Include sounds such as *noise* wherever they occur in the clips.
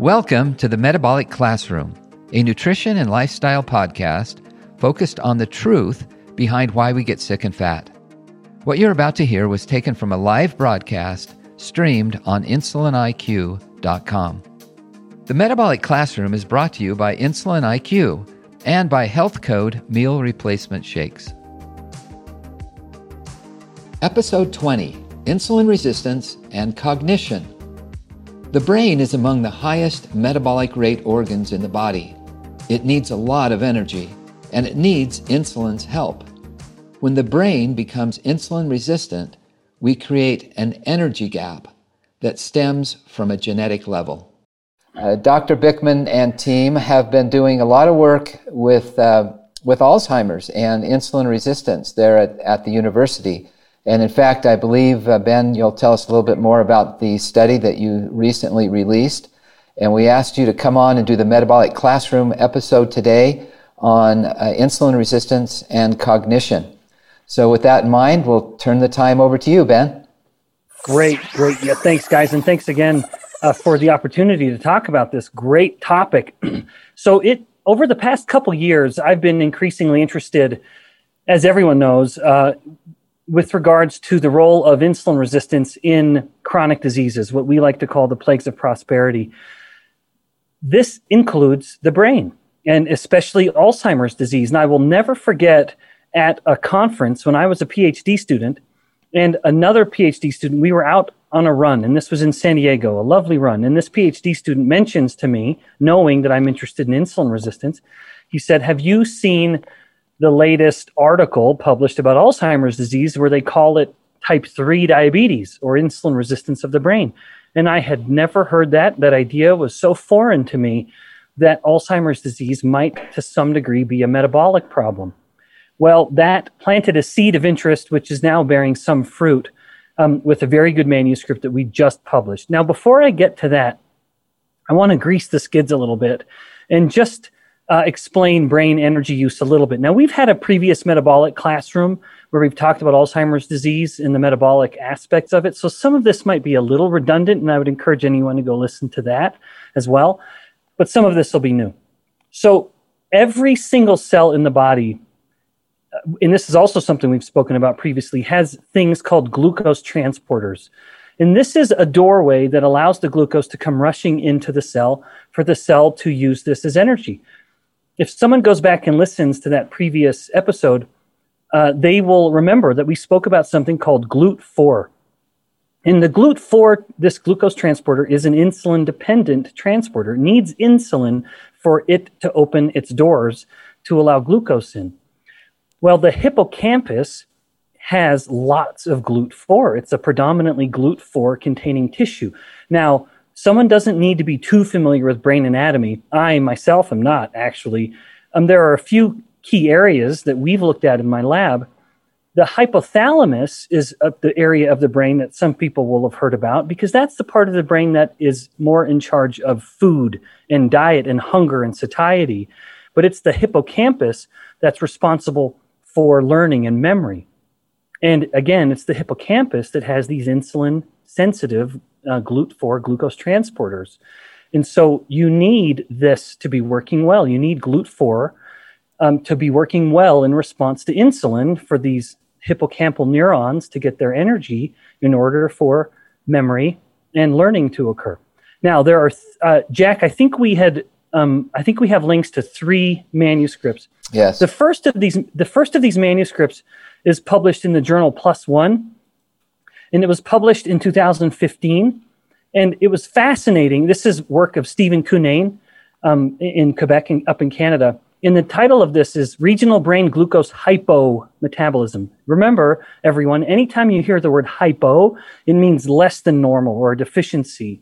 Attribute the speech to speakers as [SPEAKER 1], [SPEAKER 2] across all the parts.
[SPEAKER 1] Welcome to the Metabolic Classroom, a nutrition and lifestyle podcast focused on the truth behind why we get sick and fat. What you're about to hear was taken from a live broadcast streamed on insuliniq.com. The Metabolic Classroom is brought to you by Insulin IQ and by Health Code Meal Replacement Shakes. Episode 20 Insulin Resistance and Cognition. The brain is among the highest metabolic rate organs in the body. It needs a lot of energy, and it needs insulin's help. When the brain becomes insulin resistant, we create an energy gap that stems from a genetic level. Uh, Dr. Bikman and team have been doing a lot of work with, uh, with Alzheimer's and insulin resistance there at, at the university. And in fact, I believe, uh, Ben, you'll tell us a little bit more about the study that you recently released. And we asked you to come on and do the Metabolic Classroom episode today on uh, insulin resistance and cognition. So, with that in mind, we'll turn the time over to you, Ben.
[SPEAKER 2] Great, great. Yeah, thanks, guys. And thanks again uh, for the opportunity to talk about this great topic. *clears throat* so, it over the past couple years, I've been increasingly interested, as everyone knows, uh, with regards to the role of insulin resistance in chronic diseases, what we like to call the plagues of prosperity. This includes the brain and especially Alzheimer's disease. And I will never forget at a conference when I was a PhD student and another PhD student, we were out on a run, and this was in San Diego, a lovely run. And this PhD student mentions to me, knowing that I'm interested in insulin resistance, he said, Have you seen the latest article published about Alzheimer's disease where they call it type 3 diabetes or insulin resistance of the brain. And I had never heard that. That idea was so foreign to me that Alzheimer's disease might, to some degree, be a metabolic problem. Well, that planted a seed of interest, which is now bearing some fruit um, with a very good manuscript that we just published. Now, before I get to that, I want to grease the skids a little bit and just uh, explain brain energy use a little bit. Now, we've had a previous metabolic classroom where we've talked about Alzheimer's disease and the metabolic aspects of it. So some of this might be a little redundant, and I would encourage anyone to go listen to that as well. But some of this will be new. So every single cell in the body, uh, and this is also something we've spoken about previously, has things called glucose transporters. And this is a doorway that allows the glucose to come rushing into the cell for the cell to use this as energy if someone goes back and listens to that previous episode, uh, they will remember that we spoke about something called GLUT4. And the GLUT4, this glucose transporter, is an insulin dependent transporter. It needs insulin for it to open its doors to allow glucose in. Well, the hippocampus has lots of GLUT4. It's a predominantly GLUT4 containing tissue. Now, someone doesn't need to be too familiar with brain anatomy. I myself am not actually. Um, there are a few key areas that we've looked at in my lab. The hypothalamus is the area of the brain that some people will have heard about because that's the part of the brain that is more in charge of food and diet and hunger and satiety. But it's the hippocampus that's responsible for learning and memory. And again, it's the hippocampus that has these insulin sensitive uh, GLUT4 glucose transporters. And so you need this to be working well. You need GLUT4 um, to be working well in response to insulin for these hippocampal neurons to get their energy in order for memory and learning to occur. Now, there are, uh, Jack, I think we had, um, I think we have links to three manuscripts.
[SPEAKER 1] Yes.
[SPEAKER 2] The first of these, the first of these manuscripts is published in the journal One, and it was published in 2015. And it was fascinating. This is work of Stephen Cunnane um, in Quebec, and up in Canada. And the title of this is Regional Brain Glucose Hypometabolism. Remember, everyone, anytime you hear the word hypo, it means less than normal or a deficiency.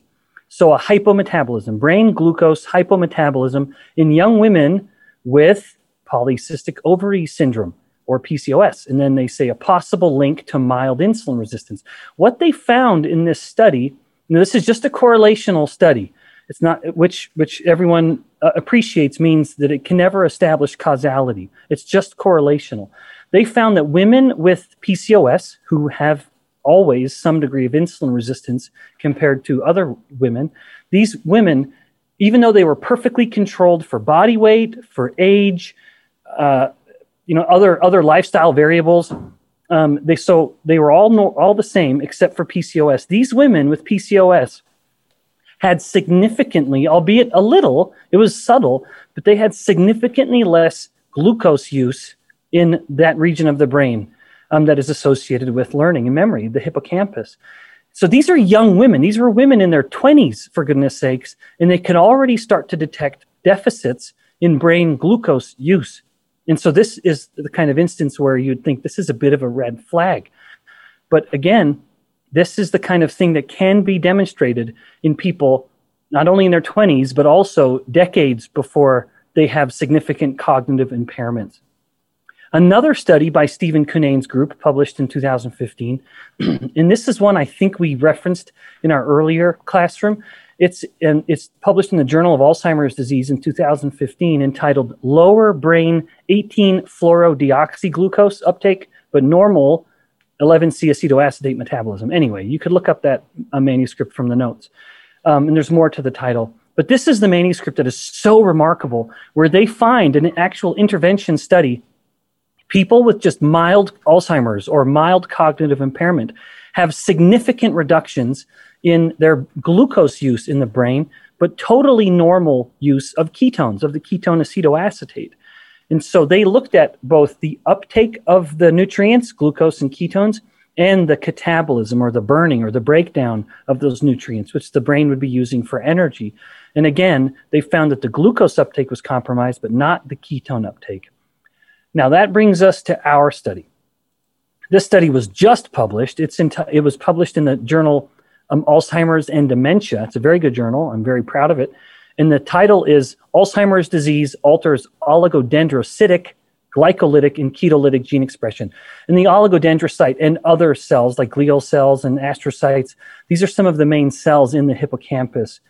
[SPEAKER 2] So, a hypometabolism, brain glucose hypometabolism in young women with polycystic ovary syndrome or PCOS. And then they say a possible link to mild insulin resistance. What they found in this study, now this is just a correlational study. It's not which which everyone uh, appreciates means that it can never establish causality. It's just correlational. They found that women with PCOS who have always some degree of insulin resistance compared to other women, these women, even though they were perfectly controlled for body weight, for age, uh, you know, other other lifestyle variables, um, they so they were all no, all the same except for PCOS. These women with PCOS had significantly, albeit a little, it was subtle, but they had significantly less glucose use in that region of the brain um, that is associated with learning and memory, the hippocampus. So these are young women. These were women in their 20s, for goodness sakes, and they can already start to detect deficits in brain glucose use. And so this is the kind of instance where you'd think this is a bit of a red flag. But again, this is the kind of thing that can be demonstrated in people not only in their 20s, but also decades before they have significant cognitive impairments. Another study by Stephen Cunnane's group, published in 2015, *clears throat* and this is one I think we referenced in our earlier classroom. It's, and it's published in the Journal of Alzheimer's Disease in 2015, entitled Lower Brain 18 Fluorodeoxyglucose Uptake, but Normal 11C acetoacetate metabolism. Anyway, you could look up that uh, manuscript from the notes. Um, and there's more to the title. But this is the manuscript that is so remarkable, where they find an actual intervention study people with just mild Alzheimer's or mild cognitive impairment have significant reductions in their glucose use in the brain, but totally normal use of ketones, of the ketone acetoacetate. And so they looked at both the uptake of the nutrients, glucose and ketones, and the catabolism or the burning or the breakdown of those nutrients, which the brain would be using for energy. And again, they found that the glucose uptake was compromised, but not the ketone uptake. Now that brings us to our study. This study was just published. It's t- it was published in the journal um, Alzheimer's and Dementia. It's a very good journal. I'm very proud of it. And the title is Alzheimer's Disease Alters Oligodendrocytic, Glycolytic, and Ketolytic Gene Expression. And the oligodendrocyte and other cells like glial cells and astrocytes, these are some of the main cells in the hippocampus.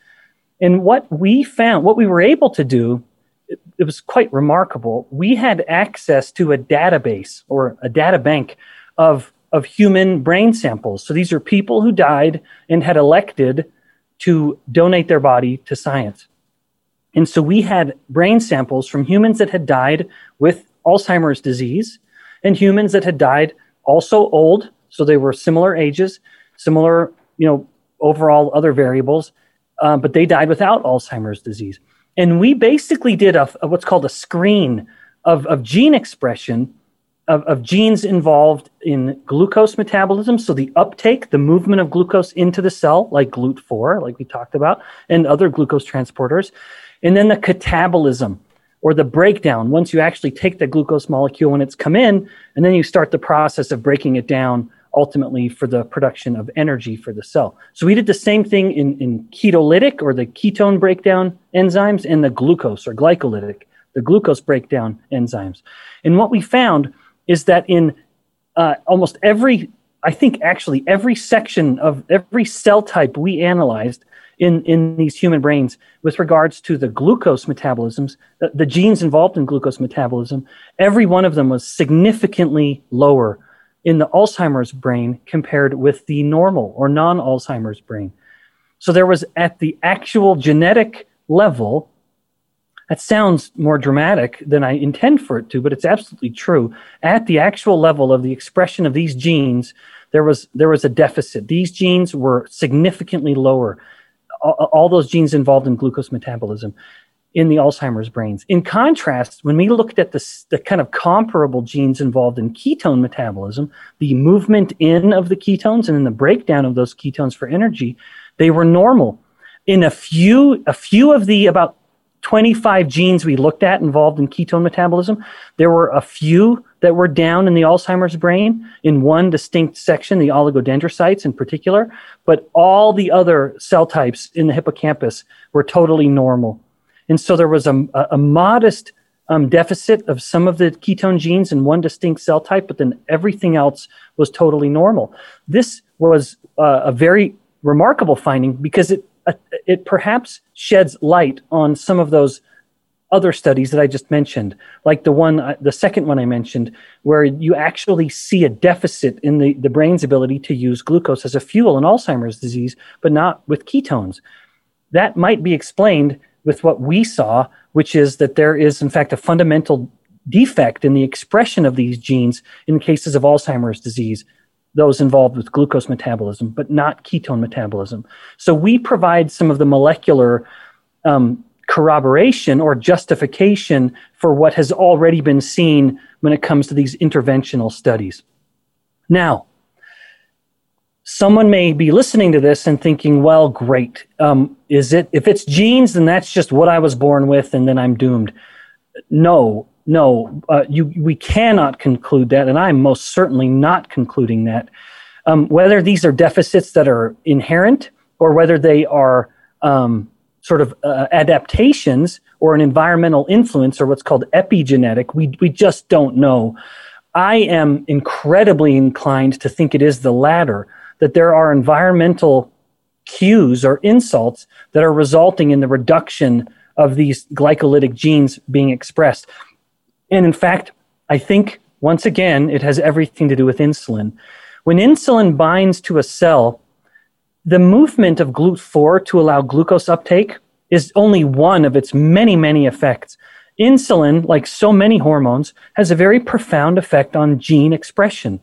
[SPEAKER 2] And what we found, what we were able to do, it, it was quite remarkable. We had access to a database or a data bank of, of human brain samples. So these are people who died and had elected to donate their body to science. And so we had brain samples from humans that had died with Alzheimer's disease and humans that had died also old. So they were similar ages, similar, you know, overall other variables, uh, but they died without Alzheimer's disease. And we basically did a, a what's called a screen of, of gene expression of, of, genes involved in glucose metabolism. So the uptake, the movement of glucose into the cell, like GLUT4, like we talked about, and other glucose transporters. And then the catabolism or the breakdown once you actually take the glucose molecule when it's come in, and then you start the process of breaking it down ultimately for the production of energy for the cell. So we did the same thing in, in ketolytic or the ketone breakdown enzymes and the glucose or glycolytic, the glucose breakdown enzymes. And what we found is that in uh, almost every, I think actually every section of every cell type we analyzed, in, in these human brains with regards to the glucose metabolisms, the, the, genes involved in glucose metabolism, every one of them was significantly lower in the Alzheimer's brain compared with the normal or non Alzheimer's brain. So there was at the actual genetic level, that sounds more dramatic than I intend for it to, but it's absolutely true. At the actual level of the expression of these genes, there was there was a deficit. These genes were significantly lower. All, all those genes involved in glucose metabolism in the Alzheimer's brains. In contrast, when we looked at the, the kind of comparable genes involved in ketone metabolism, the movement in of the ketones and then the breakdown of those ketones for energy, they were normal. In a few, a few of the about 25 genes we looked at involved in ketone metabolism, there were a few that were down in the Alzheimer's brain in one distinct section, the oligodendrocytes in particular, but all the other cell types in the hippocampus were totally normal. And so there was a, a modest um, deficit of some of the ketone genes in one distinct cell type, but then everything else was totally normal. This was uh, a very remarkable finding because it it perhaps sheds light on some of those other studies that I just mentioned, like the one, uh, the second one I mentioned, where you actually see a deficit in the, the brain's ability to use glucose as a fuel in Alzheimer's disease, but not with ketones. That might be explained with what we saw, which is that there is, in fact, a fundamental defect in the expression of these genes in cases of Alzheimer's disease, those involved with glucose metabolism, but not ketone metabolism. So we provide some of the molecular um, corroboration or justification for what has already been seen when it comes to these interventional studies. Now, someone may be listening to this and thinking, well, great. Um, is it, if it's genes, then that's just what I was born with and then I'm doomed. No, no, uh, you, we cannot conclude that. And I'm most certainly not concluding that. Um, whether these are deficits that are inherent or whether they are um, sort of uh, adaptations or an environmental influence or what's called epigenetic, we, we just don't know. I am incredibly inclined to think it is the latter that there are environmental cues or insults that are resulting in the reduction of these glycolytic genes being expressed. And in fact, I think once again, it has everything to do with insulin. When insulin binds to a cell, the movement of GLUT4 to allow glucose uptake is only one of its many, many effects. Insulin, like so many hormones, has a very profound effect on gene expression.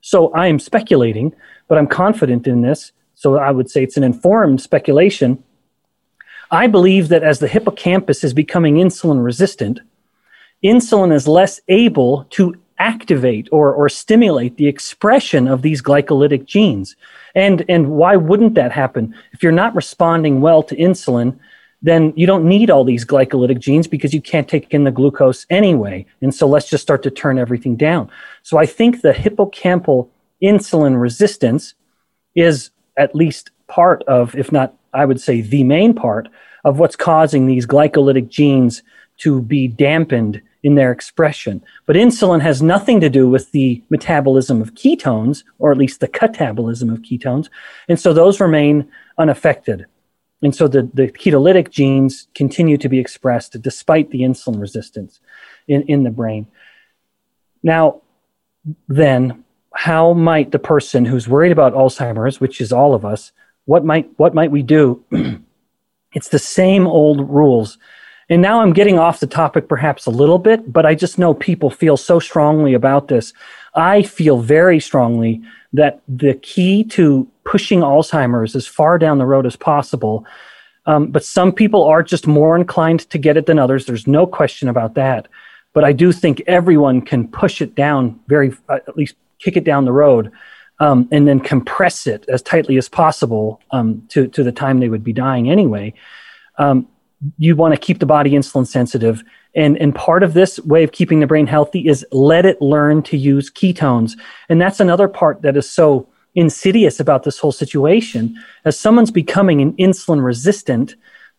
[SPEAKER 2] So I am speculating but I'm confident in this. So I would say it's an informed speculation. I believe that as the hippocampus is becoming insulin resistant, insulin is less able to activate or, or stimulate the expression of these glycolytic genes. And, and why wouldn't that happen? If you're not responding well to insulin, then you don't need all these glycolytic genes because you can't take in the glucose anyway. And so let's just start to turn everything down. So I think the hippocampal insulin resistance is at least part of, if not, I would say the main part of what's causing these glycolytic genes to be dampened in their expression. But insulin has nothing to do with the metabolism of ketones, or at least the catabolism of ketones. And so those remain unaffected. And so the, the ketolytic genes continue to be expressed despite the insulin resistance in, in the brain. Now, then, how might the person who's worried about Alzheimer's, which is all of us, what might what might we do? *clears throat* it's the same old rules. And now I'm getting off the topic perhaps a little bit, but I just know people feel so strongly about this. I feel very strongly that the key to pushing Alzheimer's as far down the road as possible. Um, but some people are just more inclined to get it than others. There's no question about that. But I do think everyone can push it down very, uh, at least kick it down the road, um, and then compress it as tightly as possible um, to, to the time they would be dying anyway. Um, you want to keep the body insulin sensitive. And, and part of this way of keeping the brain healthy is let it learn to use ketones. And that's another part that is so insidious about this whole situation. As someone's becoming an insulin resistant,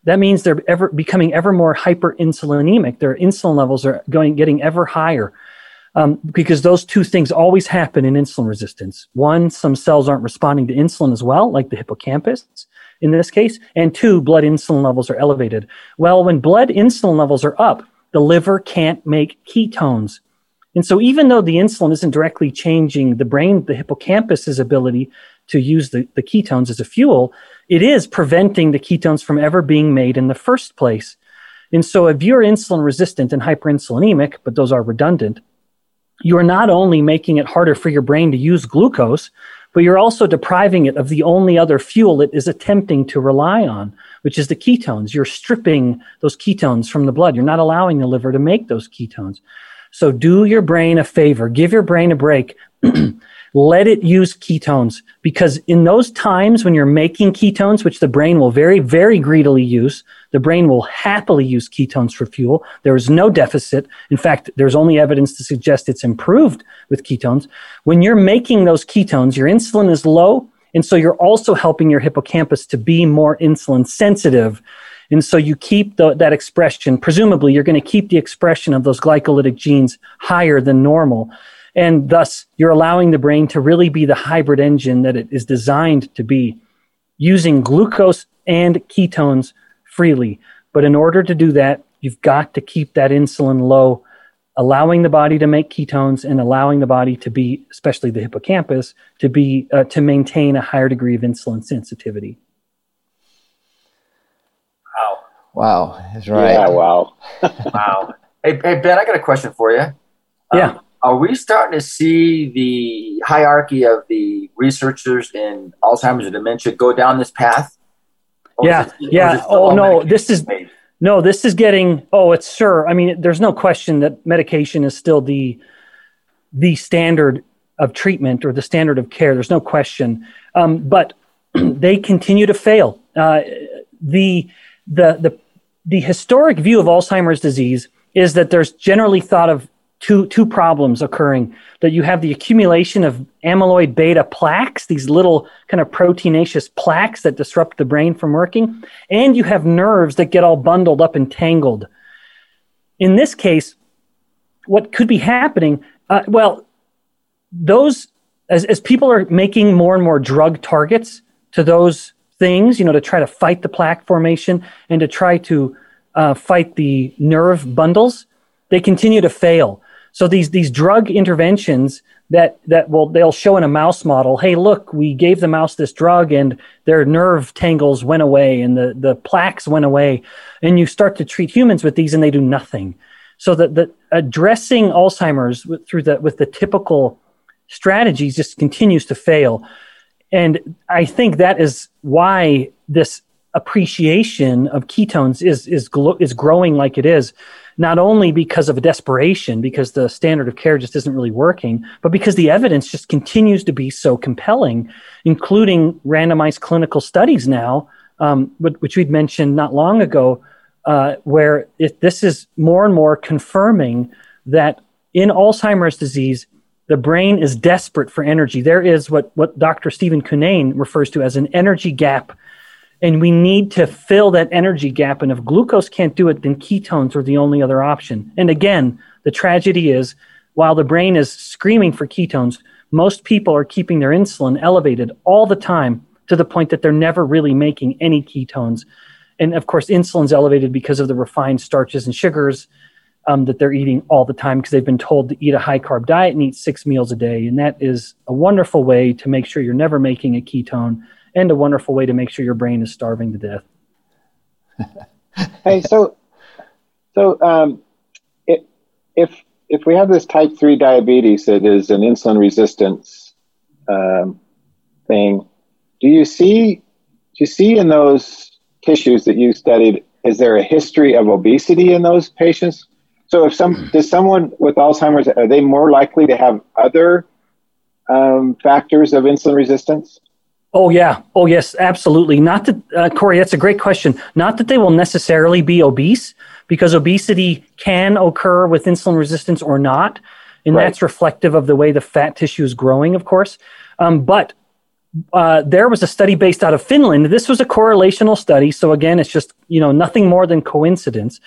[SPEAKER 2] that means they're ever becoming ever more hyperinsulinemic. Their insulin levels are going getting ever higher um, because those two things always happen in insulin resistance. One, some cells aren't responding to insulin as well, like the hippocampus in this case. And two, blood insulin levels are elevated. Well, when blood insulin levels are up, the liver can't make ketones. And so, even though the insulin isn't directly changing the brain, the hippocampus's ability to use the, the ketones as a fuel, it is preventing the ketones from ever being made in the first place. And so, if you're insulin resistant and hyperinsulinemic, but those are redundant, you are not only making it harder for your brain to use glucose, but you're also depriving it of the only other fuel it is attempting to rely on, which is the ketones. You're stripping those ketones from the blood. You're not allowing the liver to make those ketones. So do your brain a favor, give your brain a break. *clears throat* Let it use ketones because in those times when you're making ketones, which the brain will very, very greedily use, the brain will happily use ketones for fuel. There is no deficit. In fact, there's only evidence to suggest it's improved with ketones. When you're making those ketones, your insulin is low. And so you're also helping your hippocampus to be more insulin sensitive and so you keep the, that expression, presumably, you're going to keep the expression of those glycolytic genes higher than normal. And thus, you're allowing the brain to really be the hybrid engine that it is designed to be, using glucose and ketones freely. But in order to do that, you've got to keep that insulin low, allowing the body to make ketones and allowing the body to be, especially the hippocampus, to be uh, to maintain a higher degree of insulin sensitivity.
[SPEAKER 1] Wow, Wow, that's right.
[SPEAKER 3] Yeah, wow.
[SPEAKER 4] wow. *laughs* Hey, hey, Ben, I got a question for you.
[SPEAKER 2] Yeah.
[SPEAKER 4] Um, are we starting to see the hierarchy of the researchers in Alzheimer's and dementia go down this path?
[SPEAKER 2] Or yeah, it, yeah. Oh no, this is based? no, this is getting. Oh, it's sure. I mean, there's no question that medication is still the the standard of treatment or the standard of care. There's no question, um, but *clears throat* they continue to fail. Uh, the the the the historic view of Alzheimer's disease is that there's generally thought of two two problems occurring that you have the accumulation of amyloid beta plaques these little kind of proteinaceous plaques that disrupt the brain from working and you have nerves that get all bundled up and tangled in this case what could be happening uh, well those as, as people are making more and more drug targets to those things, you know, to try to fight the plaque formation and to try to uh, fight the nerve bundles, they continue to fail. So these these drug interventions that that will they'll show in a mouse model, hey, look, we gave the mouse this drug and their nerve tangles went away and the the plaques went away, and you start to treat humans with these and they do nothing. So that the addressing Alzheimer's with, through the with the typical strategies just continues to fail. And I think that is why this appreciation of ketones is is is growing like it is not only because of a desperation because the standard of care just isn't really working but because the evidence just continues to be so compelling including randomized clinical studies now um, which we'd mentioned not long ago uh, where it, this is more and more confirming that in alzheimer's disease the brain is desperate for energy. There is what, what Dr. Stephen Cunnane refers to as an energy gap. And we need to fill that energy gap. And if glucose can't do it, then ketones are the only other option. And again, the tragedy is while the brain is screaming for ketones, most people are keeping their insulin elevated all the time to the point that they're never really making any ketones. And of course, insulin's elevated because of the refined starches and sugars um, that they're eating all the time because they've been told to eat a high carb diet and eat six meals a day. And that is a wonderful way to make sure you're never making a ketone and a wonderful way to make sure your brain is starving to
[SPEAKER 3] death. *laughs* hey, so, so um, it, if, if we have this type 3 diabetes that is an insulin resistance um, thing, do you see, do you see in those tissues that you studied, is there a history of obesity in those patients? So, if some does someone with Alzheimer's are they more likely to have other um, factors of insulin resistance?
[SPEAKER 2] Oh yeah, oh yes, absolutely. Not that uh, Corey, that's a great question. Not that they will necessarily be obese, because obesity can occur with insulin resistance or not, and right. that's reflective of the way the fat tissue is growing, of course. Um, but uh, there was a study based out of Finland. This was a correlational study, so again, it's just you know nothing more than coincidence.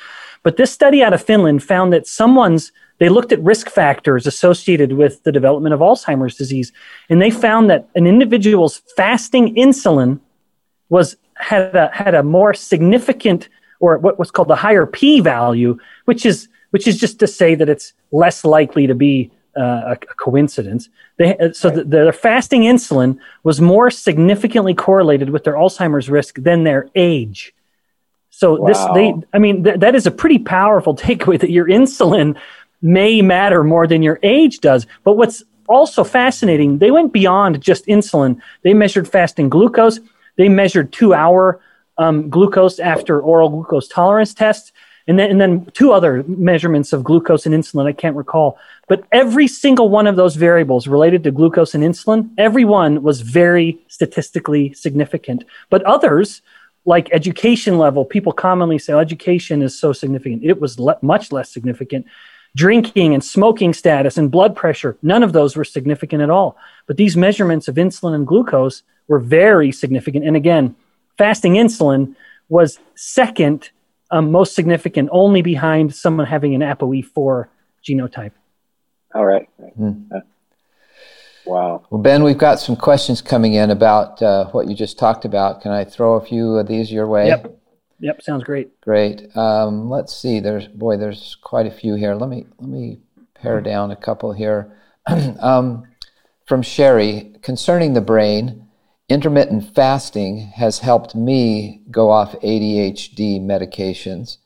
[SPEAKER 2] But this study out of Finland found that someone's, they looked at risk factors associated with the development of Alzheimer's disease, and they found that an individual's fasting insulin was had a, had a more significant or what was called the higher p value, which is which is just to say that it's less likely to be uh, a, coincidence. They, uh, so the, their fasting insulin was more significantly correlated with their Alzheimer's risk than their age. So wow. this, they, I mean, th- that is a pretty powerful *laughs* takeaway that your insulin may matter more than your age does. But what's also fascinating, they went beyond just insulin. They measured fasting glucose. They measured two-hour um, glucose after oral glucose tolerance tests and then, and then two other measurements of glucose and insulin I can't recall. But every single one of those variables related to glucose and insulin, every one was very statistically significant. But others, like education level, people commonly say oh, education is so significant. It was le- much less significant. Drinking and smoking status and blood pressure, none of those were significant at all. But these measurements of insulin and glucose were very significant. And again, fasting insulin was second um, most significant only behind someone having an ApoE4 genotype.
[SPEAKER 3] All right. Mm. wow.
[SPEAKER 1] Well, Ben, we've got some questions coming in about uh, what you just talked about. Can I throw a few of these your way?
[SPEAKER 2] Yep. Yep. Sounds great.
[SPEAKER 1] Great. Um, let's see. There's boy. There's quite a few here. Let me let me pare down a couple here. *clears throat* um, from Sherry concerning the brain intermittent fasting has helped me go off ADHD medications.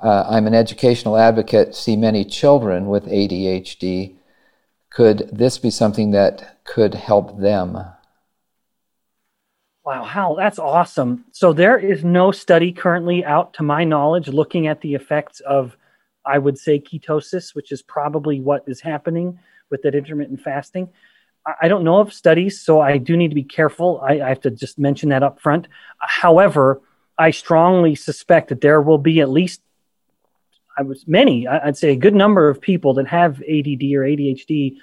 [SPEAKER 1] Uh, I'm an educational advocate, see many children with ADHD. Could this be something that could help them?
[SPEAKER 2] Wow, Hal, that's awesome. So there is no study currently out, to my knowledge, looking at the effects of, I would say, ketosis, which is probably what is happening with that intermittent fasting. I don't know of studies, so I do need to be careful. I, I, have to just mention that up front. However, I strongly suspect that there will be at least, I was many, I'd say a good number of people that have ADD or ADHD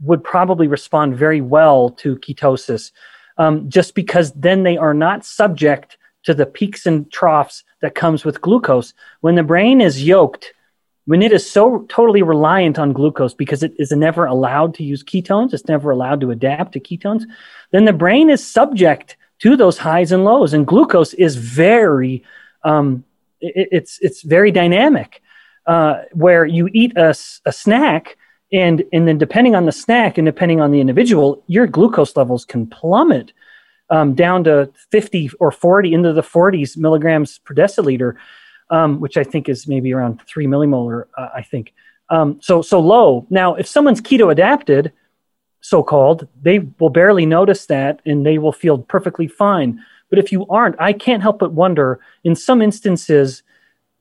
[SPEAKER 2] would probably respond very well to ketosis, um, just because then they are not subject to the peaks and troughs that comes with glucose. When the brain is yoked when it is so totally reliant on glucose because it is never allowed to use ketones, it's never allowed to adapt to ketones, then the brain is subject to those highs and lows. And glucose is very, um, it, it's it's very dynamic. Uh, where you eat a, a snack and and then depending on the snack and depending on the individual, your glucose levels can plummet um, down to 50 or 40 into the 40s milligrams per deciliter um, which I think is maybe around three millimolar. Uh, I think um, so. So low. Now, if someone's keto adapted, so called, they will barely notice that, and they will feel perfectly fine. But if you aren't, I can't help but wonder. In some instances,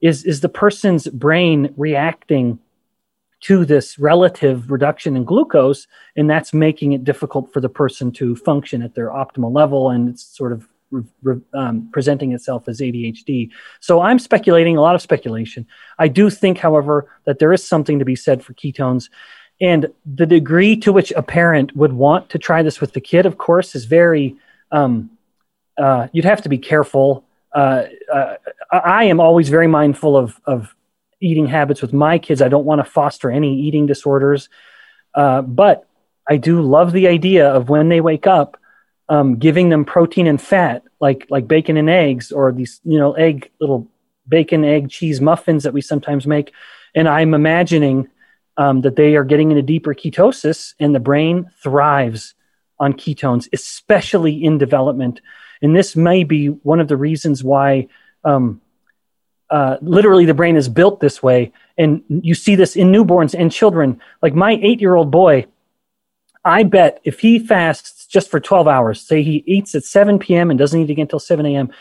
[SPEAKER 2] is is the person's brain reacting to this relative reduction in glucose, and that's making it difficult for the person to function at their optimal level, and it's sort of um, presenting itself as ADHD. So I'm speculating, a lot of speculation. I do think, however, that there is something to be said for ketones. And the degree to which a parent would want to try this with the kid, of course, is very, um, uh, you'd have to be careful. Uh, uh, I am always very mindful of, of eating habits with my kids. I don't want to foster any eating disorders. Uh, but I do love the idea of when they wake up, um, giving them protein and fat like like bacon and eggs or these you know egg little bacon egg cheese muffins that we sometimes make and i'm imagining um, that they are getting into deeper ketosis and the brain thrives on ketones especially in development and this may be one of the reasons why um, uh, literally the brain is built this way and you see this in newborns and children like my eight year old boy I bet if he fasts just for 12 hours, say he eats at 7 p.m. and doesn't eat again until 7 a.m.,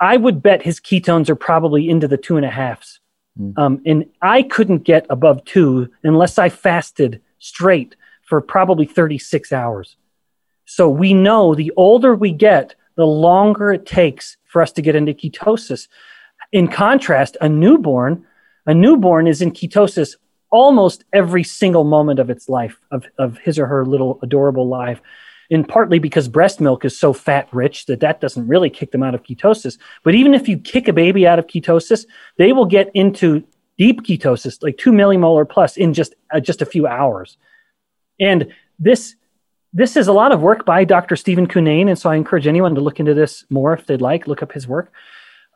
[SPEAKER 2] I would bet his ketones are probably into the two and a halves. Mm. Um, and I couldn't get above two unless I fasted straight for probably 36 hours. So we know the older we get, the longer it takes for us to get into ketosis. In contrast, a newborn, a newborn is in ketosis almost every single moment of its life, of, of his or her little adorable life. And partly because breast milk is so fat rich that that doesn't really kick them out of ketosis. But even if you kick a baby out of ketosis, they will get into deep ketosis, like two millimolar plus, in just uh, just a few hours. And this this is a lot of work by Dr. Stephen Cunnane, and so I encourage anyone to look into this more if they'd like. Look up his work.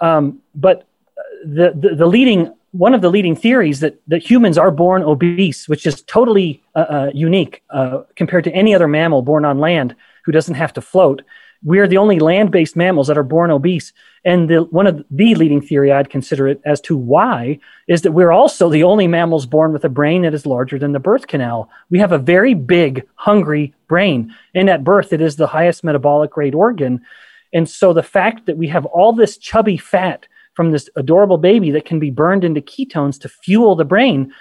[SPEAKER 2] Um, but uh, the, the, the leading one of the leading theories that, that humans are born obese, which is totally uh, uh, unique uh, compared to any other mammal born on land who doesn't have to float. We're the only land based mammals that are born obese. And the, one of the leading theory I'd consider it as to why is that we're also the only mammals born with a brain that is larger than the birth canal. We have a very big, hungry brain. And at birth, it is the highest metabolic rate organ. And so the fact that we have all this chubby fat from this adorable baby that can be burned into ketones to fuel the brain,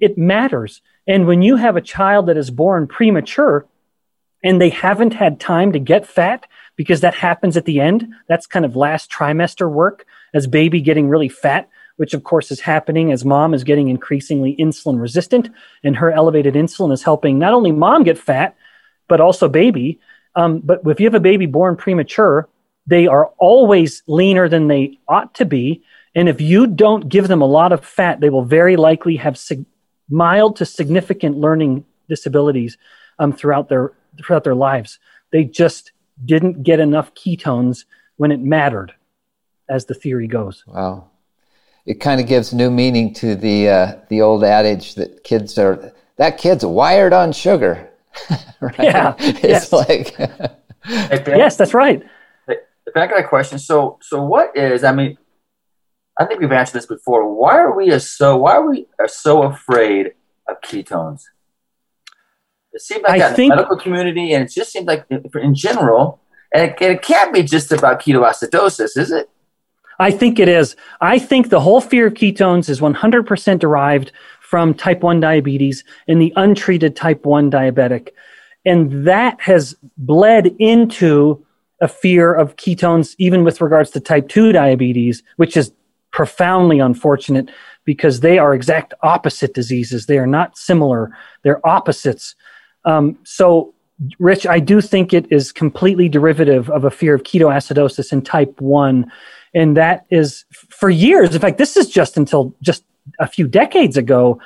[SPEAKER 2] it matters. And when you have a child that is born premature and they haven't had time to get fat, because that happens at the end, that's kind of last trimester work as baby getting really fat, which of course is happening as mom is getting increasingly insulin resistant and her elevated insulin is helping not only mom get fat, but also baby. Um, but if you have a baby born premature, they are always leaner than they ought to be. And if you don't give them a lot of fat, they will very likely have sig- mild to significant learning disabilities um, throughout their throughout their lives. They just didn't get enough ketones when it mattered, as the theory goes.
[SPEAKER 1] Wow, it kind of gives new meaning to the uh, the old adage that kids are that kid's wired on sugar. *laughs*
[SPEAKER 2] right? Yeah,
[SPEAKER 1] it's
[SPEAKER 2] yes.
[SPEAKER 1] like
[SPEAKER 2] yes, that's right.
[SPEAKER 4] Back to a question. So, so what is? I mean, I think we've answered this before. Why are we so? Why are we so afraid of ketones? It seems like
[SPEAKER 2] I
[SPEAKER 4] that
[SPEAKER 2] think,
[SPEAKER 4] in the medical community, and it just seems like in general, and it, it can't be just about ketoacidosis, is it?
[SPEAKER 2] I think it is. I think the whole fear of ketones is 100% derived from type 1 diabetes and the untreated type 1 diabetic. And that has bled into a fear of ketones, even with regards to type 2 diabetes, which is profoundly unfortunate because they are exact opposite diseases. They are not similar, they're opposites. Um, so, Rich, I do think it is completely derivative of a fear of ketoacidosis in type 1. And that is for years. In fact, this is just until just a few decades ago,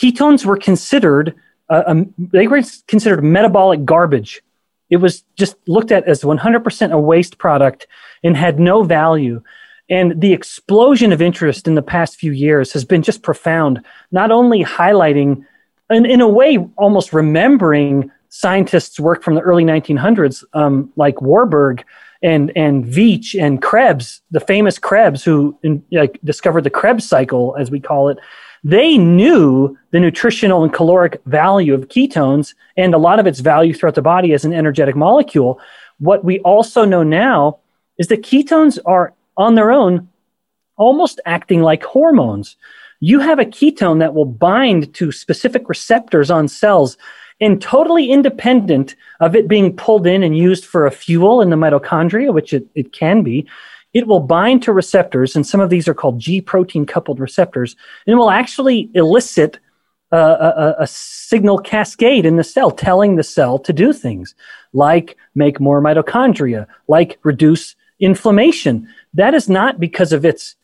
[SPEAKER 2] ketones were considered. Uh, um, they were considered metabolic garbage it was just looked at as 100% a waste product and had no value. And the explosion of interest in the past few years has been just profound, not only highlighting and in a way almost remembering scientists' work from the early 1900s, um, like Warburg and and Veech and Krebs, the famous Krebs who in, like, discovered the Krebs cycle, as we call it, they knew the nutritional and caloric value of ketones and a lot of its value throughout the body as an energetic molecule. What we also know now is that ketones are on their own almost acting like hormones. You have a ketone that will bind to specific receptors on cells and totally independent of it being pulled in and used for a fuel in the mitochondria, which it, it can be it will bind to receptors, and some of these are called G protein coupled receptors, and it will actually elicit a, a, a, signal cascade in the cell telling the cell to do things like make more mitochondria, like reduce inflammation. That is not because of its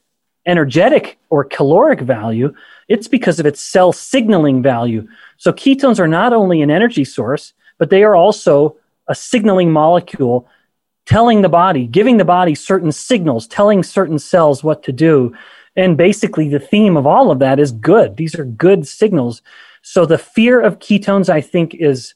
[SPEAKER 2] energetic or caloric value, it's because of its cell signaling value. So ketones are not only an energy source, but they are also a signaling molecule telling the body, giving the body certain signals, telling certain cells what to do. And basically, the theme of all of that is good. These are good signals. So the fear of ketones, I think, is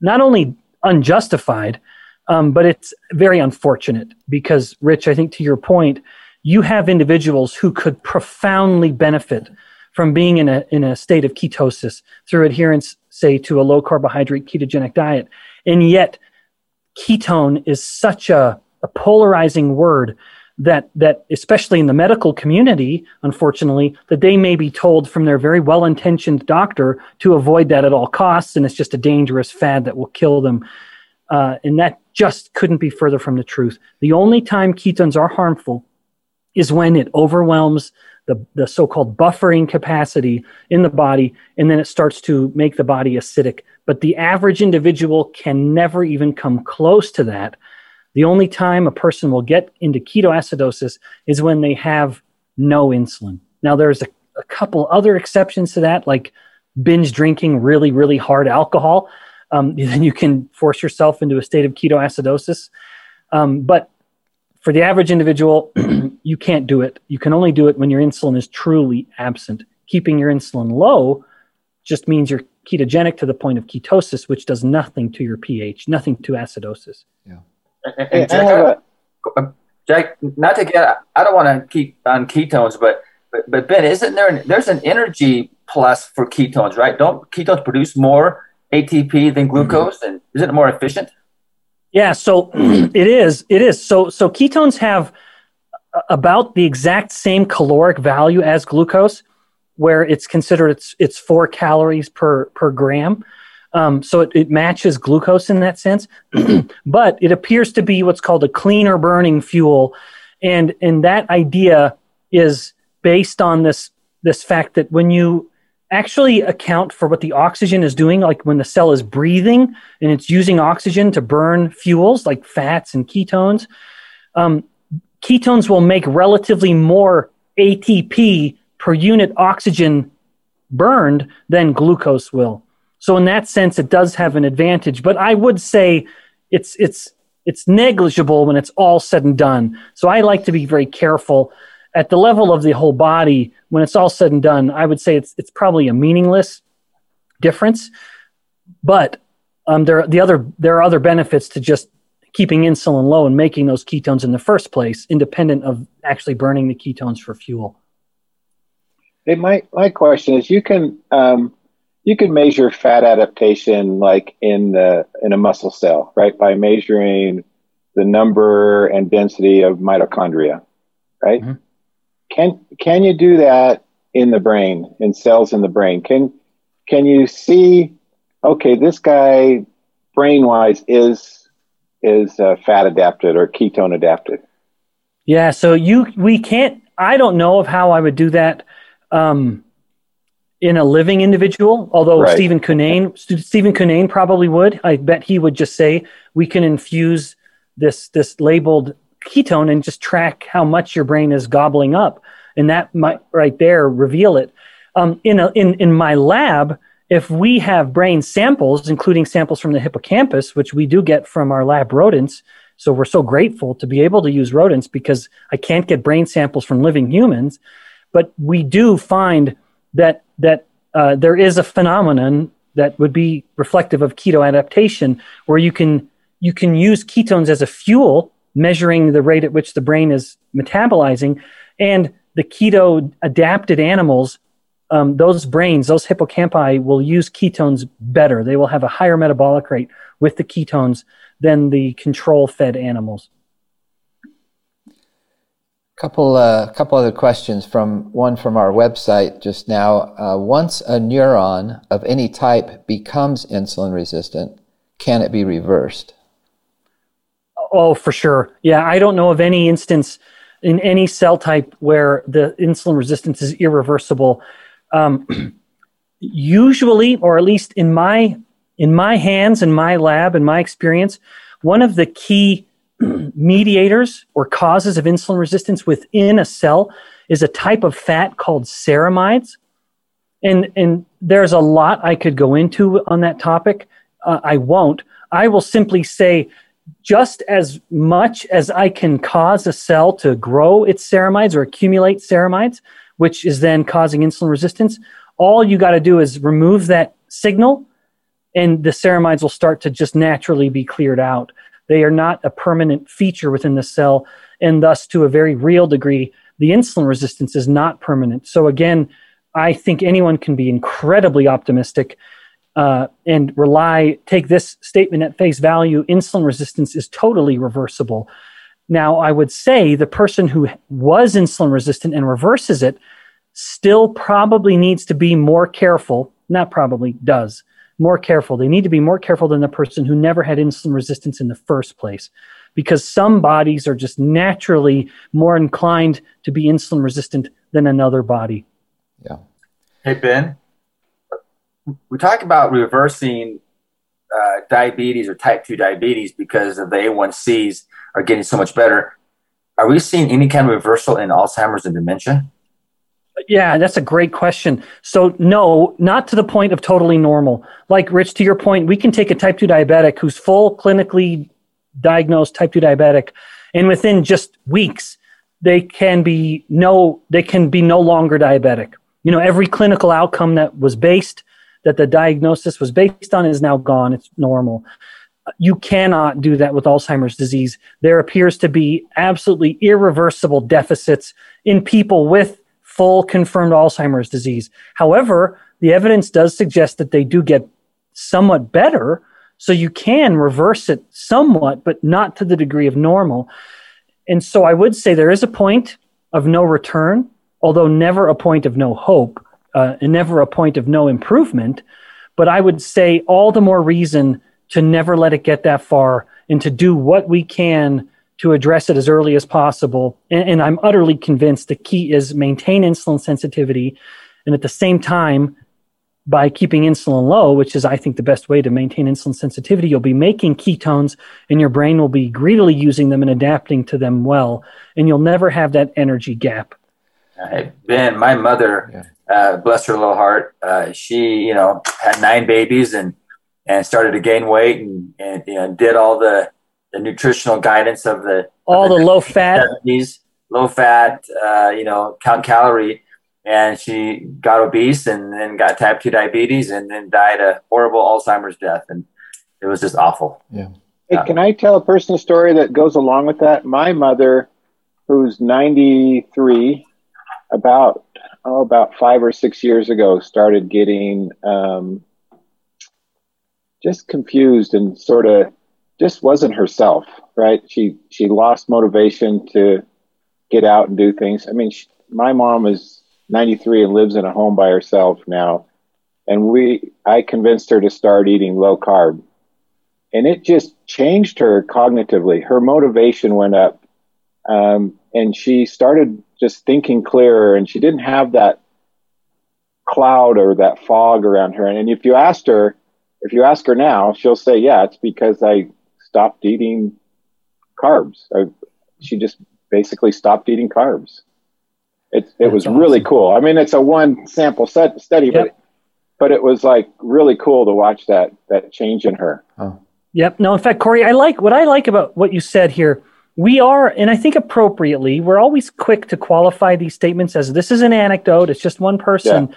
[SPEAKER 2] not only unjustified, um, but it's very unfortunate because, Rich, I think to your point, you have individuals who could profoundly benefit from being in a, in a state of ketosis through adherence, say, to a low carbohydrate ketogenic diet. And yet, ketone is such a, a polarizing word that that especially in the medical community unfortunately that they may be told from their very well-intentioned doctor to avoid that at all costs and it's just a dangerous fad that will kill them uh, and that just couldn't be further from the truth the only time ketones are harmful is when it overwhelms the, the so-called buffering capacity in the body and then it starts to make the body acidic but the average individual can never even come close to that. The only time a person will get into ketoacidosis is when they have no insulin. Now, there's a, a couple other exceptions to that, like binge drinking really, really hard alcohol. Um, *laughs* then you can force yourself into a state of ketoacidosis. Um, but for the average individual, *clears throat* you can't do it. You can only do it when your insulin is truly absent. Keeping your insulin low just means you're ketogenic to the point of ketosis, which does nothing to your pH, nothing to acidosis.
[SPEAKER 1] Yeah.
[SPEAKER 4] And, and Jack, uh, Jack, not to get, I don't want to keep on ketones, but, but, but Ben, isn't there, an, there's an energy plus for ketones, right? Don't ketones produce more ATP than glucose? Mm-hmm. And isn't it more efficient?
[SPEAKER 2] Yeah, so *clears throat* it is. It is. So so ketones have about the exact same caloric value as glucose, where it's considered it's it's four calories per per gram. Um, so it, it matches glucose in that sense, *clears throat* but it appears to be what's called a cleaner burning fuel, and and that idea is based on this this fact that when you actually account for what the oxygen is doing, like when the cell is breathing and it's using oxygen to burn fuels like fats and ketones. Um, ketones will make relatively more ATP per unit oxygen burned than glucose will. So in that sense, it does have an advantage. But I would say it's it's it's negligible when it's all said and done. So I like to be very careful at the level of the whole body, when it's all said and done, I would say it's it's probably a meaningless difference. But um, there the other there are other benefits to just keeping insulin low and making those ketones in the first place, independent of actually burning the ketones for fuel.
[SPEAKER 3] Hey, my my question is, you can um, you can measure fat adaptation like in the in a muscle cell, right? By measuring the number and density of mitochondria, right? Mm-hmm. Can can you do that in the brain, in cells in the brain? Can can you see? Okay, this guy, brain wise, is is uh, fat adapted or ketone adapted.
[SPEAKER 2] Yeah. So you we can't. I don't know of how I would do that. Um, in a living individual, although right. Stephen Cunnane, Stephen Cunnane probably would. I bet he would just say we can infuse this this labeled ketone and just track how much your brain is gobbling up. And that might right there reveal it. Um, in, a, in, in my lab, if we have brain samples, including samples from the hippocampus, which we do get from our lab rodents, so we're so grateful to be able to use rodents because I can't get brain samples from living humans. But we do find that that uh, there is a phenomenon that would be reflective of keto adaptation, where you can you can use ketones as a fuel measuring the rate at which the brain is metabolizing. And the keto adapted animals, um, those brains, those hippocampi will use ketones better. They will have a higher metabolic rate with the ketones than the control fed animals.
[SPEAKER 1] Couple, uh, couple other questions from one from our website just now. Uh, once a neuron of any type becomes insulin resistant, can it be reversed?
[SPEAKER 2] Oh, for sure. Yeah, I don't know of any instance in any cell type where the insulin resistance is irreversible. Um, *clears throat* usually, or at least in my in my hands, in my lab, in my experience, one of the key *clears throat* mediators or causes of insulin resistance within a cell is a type of fat called ceramides. And, and there's a lot I could go into on that topic. Uh, I won't. I will simply say just as much as I can cause a cell to grow its ceramides or accumulate ceramides, which is then causing insulin resistance, all you got to do is remove that signal and the ceramides will start to just naturally be cleared out. They are not a permanent feature within the cell, and thus, to a very real degree, the insulin resistance is not permanent. So, again, I think anyone can be incredibly optimistic uh, and rely, take this statement at face value insulin resistance is totally reversible. Now, I would say the person who was insulin resistant and reverses it still probably needs to be more careful, not probably, does, more careful. They need to be more careful than the person who never had insulin resistance in the first place because some bodies are just naturally more inclined to be insulin resistant than another body.
[SPEAKER 1] Yeah.
[SPEAKER 4] Hey, Ben, we talk about reversing uh, diabetes or type 2 diabetes because of the A1Cs are getting so much better. Are we seeing any kind of reversal in Alzheimer's and dementia?
[SPEAKER 2] Yeah, that's a great question. So, no, not to the point of totally normal. Like, Rich, to your point, we can take a type 2 diabetic who's full clinically diagnosed type 2 diabetic, and within just weeks, they can be no they can be no longer diabetic. You know, every clinical outcome that was based that the diagnosis was based on is now gone. It's normal. You cannot do that with Alzheimer's disease. There appears to be absolutely irreversible deficits in people with full confirmed Alzheimer's disease. However, the evidence does suggest that they do get somewhat better. So you can reverse it somewhat, but not to the degree of normal. And so I would say there is a point of no return, although never a point of no hope uh, and never a point of no improvement. But I would say all the more reason to never let it get that far and to do what we can to address it as early as possible. And, and I'm utterly convinced the key is maintain insulin sensitivity and at the same time by keeping insulin low, which is, I think, the best way to maintain insulin sensitivity, you'll be making ketones and your brain will be greedily using them and adapting to them well. And you'll never have that energy gap.
[SPEAKER 4] Hey, ben, my mother, yeah. uh, bless her little heart, uh, she, you know, had nine babies and, and started to gain weight and, and you know, did all the, the nutritional guidance of the
[SPEAKER 2] all
[SPEAKER 4] of
[SPEAKER 2] the, the low fat,
[SPEAKER 4] 70s, low fat, uh, you know, count calorie. And she got obese and then got type 2 diabetes and then died a horrible alzheimer's death. And it was just awful.
[SPEAKER 1] Yeah.
[SPEAKER 3] Hey, can i tell a personal story that goes along with that? My mother who's 93 about oh about five or six years ago started getting um, just confused and sort of just wasn't herself right she she lost motivation to get out and do things i mean she, my mom is 93 and lives in a home by herself now. And we, I convinced her to start eating low carb. And it just changed her cognitively. Her motivation went up. Um, and she started just thinking clearer and she didn't have that cloud or that fog around her. And if you asked her, if you ask her now, she'll say, yeah, it's because I stopped eating carbs. I, she just basically stopped eating carbs. It it was awesome. really cool. I mean, it's a one sample set study, yep. but but it was like really cool to watch that that change in her. Oh.
[SPEAKER 2] Yep. No, in fact, Corey, I like what I like about what you said here. We are, and I think appropriately, we're always quick to qualify these statements as this is an anecdote. It's just one person. Yeah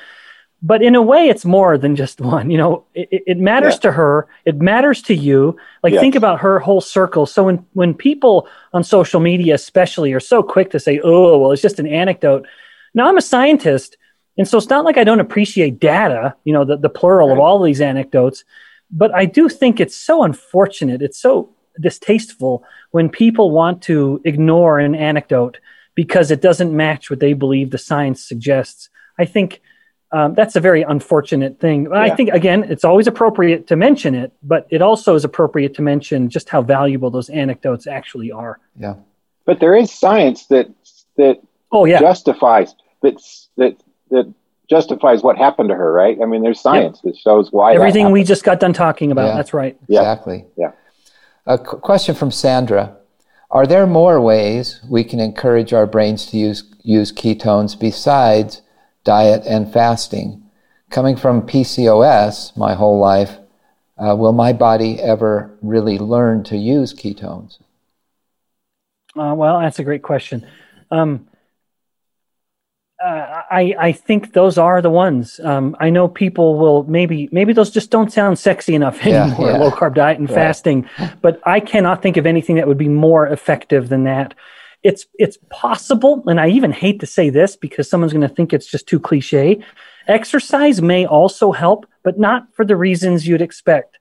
[SPEAKER 2] but in a way it's more than just one you know it, it matters yeah. to her it matters to you like yes. think about her whole circle so when when people on social media especially are so quick to say oh well it's just an anecdote now i'm a scientist and so it's not like i don't appreciate data you know the, the plural right. of all these anecdotes but i do think it's so unfortunate it's so distasteful when people want to ignore an anecdote because it doesn't match what they believe the science suggests i think um, that's a very unfortunate thing. Yeah. I think again, it's always appropriate to mention it, but it also is appropriate to mention just how valuable those anecdotes actually are.
[SPEAKER 1] Yeah,
[SPEAKER 3] but there is science that that
[SPEAKER 2] oh yeah
[SPEAKER 3] justifies that that that justifies what happened to her, right? I mean, there's science yep. that shows why
[SPEAKER 2] everything we just got done talking about. Yeah. That's right.
[SPEAKER 1] Exactly.
[SPEAKER 3] Yeah.
[SPEAKER 1] A qu- question from Sandra: Are there more ways we can encourage our brains to use use ketones besides diet, and fasting. Coming from PCOS my whole life, uh, will my body ever really learn to use ketones?
[SPEAKER 2] Uh, well, that's a great question. Um, uh, I I think those are the ones. Um, I know people will maybe maybe those just don't sound sexy enough anymore. Yeah, yeah. Low carb diet and right. fasting, but I cannot think of anything that would be more effective than that it's it's possible, and I even hate to say this because someone's going to think it's just too cliche. Exercise may also help, but not for the reasons you'd expect.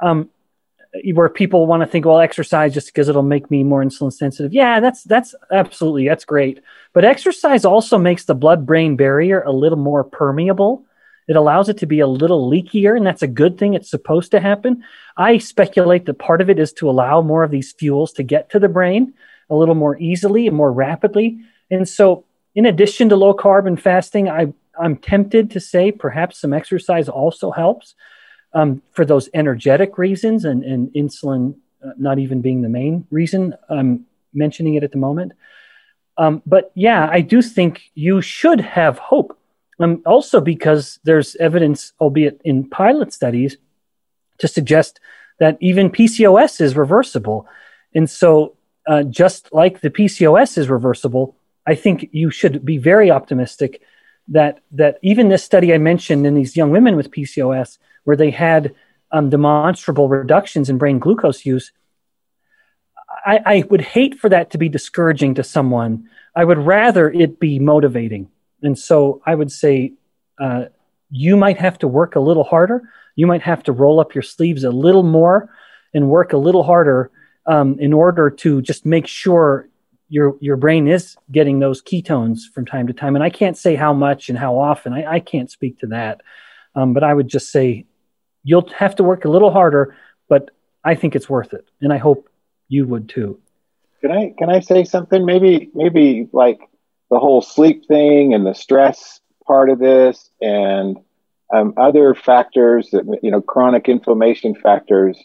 [SPEAKER 2] Um, where people want to think, well, exercise just because it'll make me more insulin sensitive. Yeah, that's that's absolutely that's great. But exercise also makes the blood-brain barrier a little more permeable. It allows it to be a little leakier, and that's a good thing. It's supposed to happen. I speculate that part of it is to allow more of these fuels to get to the brain a little more easily and more rapidly. And so, in addition to low carb and fasting, I, I'm tempted to say perhaps some exercise also helps um, for those energetic reasons, and, and insulin uh, not even being the main reason. I'm mentioning it at the moment. Um, but yeah, I do think you should have hope. Um, also, because there's evidence, albeit in pilot studies, to suggest that even PCOS is reversible. And so uh, just like the PCOS is reversible, I think you should be very optimistic that that even this study I mentioned in these young women with PCOS, where they had um, demonstrable reductions in brain glucose use, I, I would hate for that to be discouraging to someone. I would rather it be motivating. And so I would say uh, you might have to work a little harder. You might have to roll up your sleeves a little more and work a little harder um, in order to just make sure your your brain is getting those ketones from time to time. And I can't say how much and how often. I, I can't speak to that. Um, but I would just say you'll have to work a little harder, but I think it's worth it. And I hope you would too.
[SPEAKER 3] Can I can I say something? Maybe maybe like the whole sleep thing and the stress part of this and um, other factors that you know chronic inflammation factors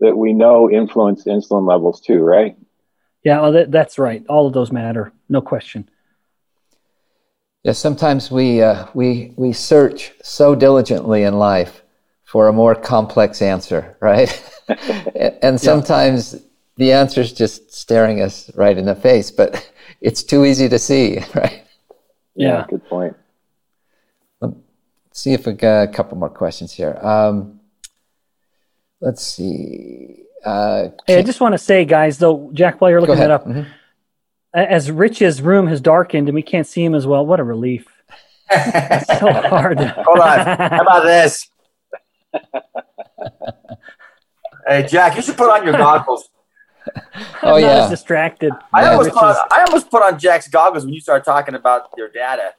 [SPEAKER 3] that we know influence insulin levels too, right?
[SPEAKER 2] Yeah, well, that, that's right. All of those matter, no question.
[SPEAKER 1] Yeah, sometimes we uh, we we search so diligently in life for a more complex answer, right? *laughs* and sometimes yeah. the answer is just staring us right in the face, but it's too easy to see, *laughs* right?
[SPEAKER 3] Yeah, yeah good point.
[SPEAKER 1] Let's see if we got a couple more questions here. Um, let's see. Uh,
[SPEAKER 2] hey, I just want to say, guys, though, Jack, while you're looking that up, mm-hmm. as Rich's room has darkened and we can't see him as well, what a relief. *laughs* so hard.
[SPEAKER 4] Hold on. How about this? *laughs* hey, Jack, you should put on your goggles.
[SPEAKER 2] oh yeah, distracted.
[SPEAKER 4] I yeah, almost put on, I almost put on Jack's goggles when you started talking about your data.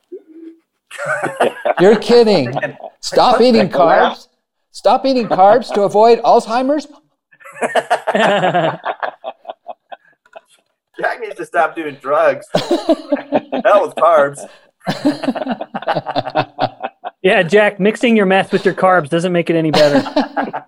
[SPEAKER 4] *laughs*
[SPEAKER 1] You're kidding. Stop eating carbs. Stop eating carbs to avoid Alzheimer's. *laughs*
[SPEAKER 4] Jack needs to stop doing drugs. Hell with carbs.
[SPEAKER 2] Yeah, Jack, mixing your meth with your carbs doesn't make it any better. *laughs*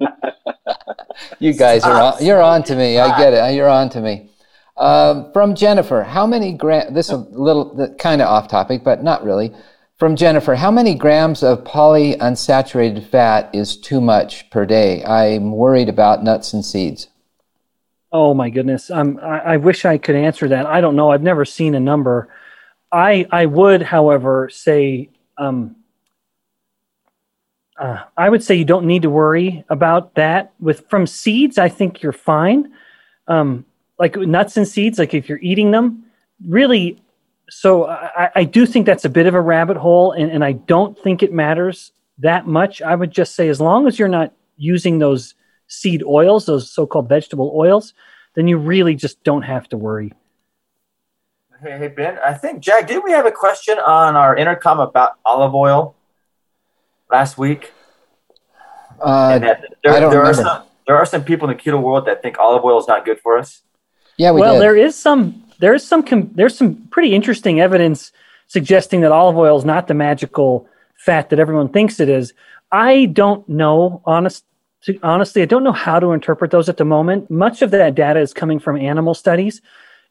[SPEAKER 1] you guys are on, you're on to me. I get it. You're on to me. Um, from Jennifer, how many grams? This is a little kind of off topic, but not really. From Jennifer, how many grams of polyunsaturated fat is too much per day? I'm worried about nuts and seeds.
[SPEAKER 2] Oh my goodness, um, I, I wish I could answer that. I don't know. I've never seen a number. I I would, however, say um, uh, I would say you don't need to worry about that. With from seeds, I think you're fine. Um, like nuts and seeds, like if you're eating them, really. So I, I do think that's a bit of a rabbit hole, and, and I don't think it matters that much. I would just say as long as you're not using those seed oils, those so-called vegetable oils, then you really just don't have to worry.
[SPEAKER 4] Hey, hey Ben, I think Jack, did we have a question on our intercom about olive oil? Last week?
[SPEAKER 1] Uh, there, I don't
[SPEAKER 4] there
[SPEAKER 1] remember.
[SPEAKER 4] Are some, there are some people in the keto world that think olive oil is not good for us.
[SPEAKER 1] Yeah, we
[SPEAKER 2] well,
[SPEAKER 1] did.
[SPEAKER 2] there is some there is some com- there's some pretty interesting evidence suggesting that olive oil is not the magical fat that everyone thinks it is. I don't know, honest, honestly, I don't know how to interpret those at the moment. Much of that data is coming from animal studies,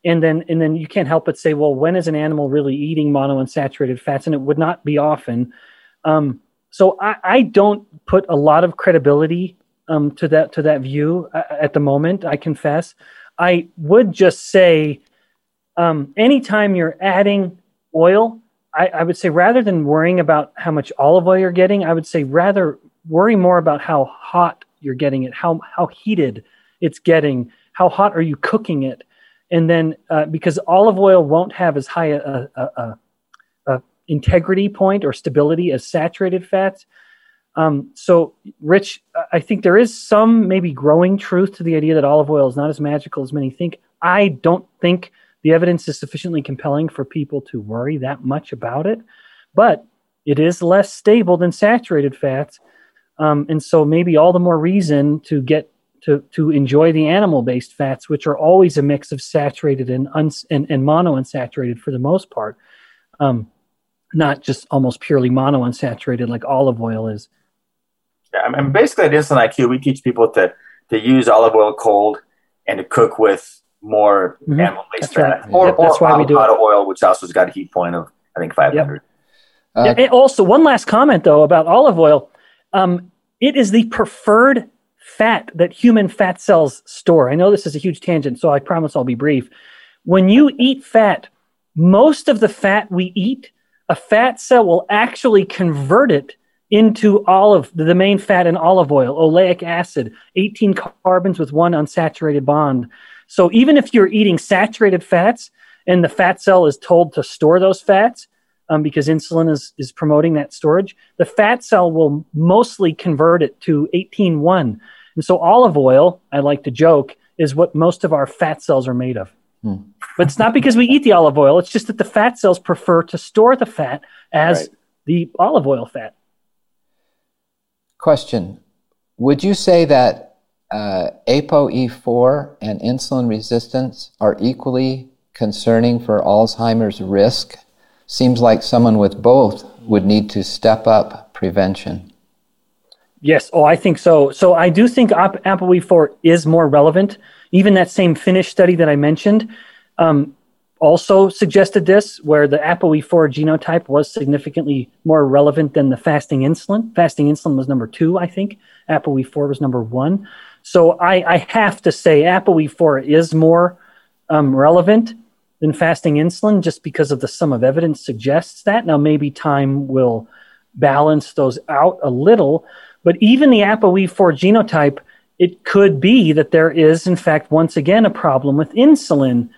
[SPEAKER 2] and then and then you can't help but say, well, when is an animal really eating monounsaturated fats? And it would not be often. Um, so I, I don't put a lot of credibility um, to that to that view uh, at the moment. I confess. I would just say, um, anytime you're adding oil, I, I, would say rather than worrying about how much olive oil you're getting, I would say rather worry more about how hot you're getting it, how how heated it's getting, how hot are you cooking it, and then uh, because olive oil won't have as high a, a, a integrity point or stability as saturated fats. Um, so, Rich, I think there is some maybe growing truth to the idea that olive oil is not as magical as many think. I don't think the evidence is sufficiently compelling for people to worry that much about it, but it is less stable than saturated fats. Um, and so, maybe all the more reason to get to, to enjoy the animal based fats, which are always a mix of saturated and, uns- and, and monounsaturated for the most part. Um, not just almost purely monounsaturated like olive oil is.
[SPEAKER 4] Yeah, I mean, basically at Insulin IQ, we teach people to to use olive oil cold and to cook with more mm-hmm. animal-based fat, right. or, yep, that's or why we do it. oil, which also has got a heat point of I think 500. Yep.
[SPEAKER 2] Uh, yeah, and also, one last comment though about olive oil. Um, it is the preferred fat that human fat cells store. I know this is a huge tangent, so I promise I'll be brief. When you eat fat, most of the fat we eat, a fat cell will actually convert it into olive, the main fat in olive oil, oleic acid, 18 carbons with one unsaturated bond. So even if you're eating saturated fats and the fat cell is told to store those fats, um, because insulin is, is promoting that storage, the fat cell will mostly convert it to 18-1. And so olive oil, I like to joke, is what most of our fat cells are made of. Hmm. But it's not because we eat the olive oil, it's just that the fat cells prefer to store the fat as right. the olive oil fat.
[SPEAKER 1] Question Would you say that uh, ApoE4 and insulin resistance are equally concerning for Alzheimer's risk? Seems like someone with both would need to step up prevention.
[SPEAKER 2] Yes, oh, I think so. So I do think ApoE4 is more relevant. Even that same Finnish study that I mentioned um, also suggested this, where the ApoE4 genotype was significantly more relevant than the fasting insulin. Fasting insulin was number two, I think. ApoE4 was number one. So I, I have to say ApoE4 is more um, relevant than fasting insulin just because of the sum of evidence suggests that. Now, maybe time will balance those out a little, but even the ApoE4 genotype, it could be that there is, in fact, once again, a problem with insulin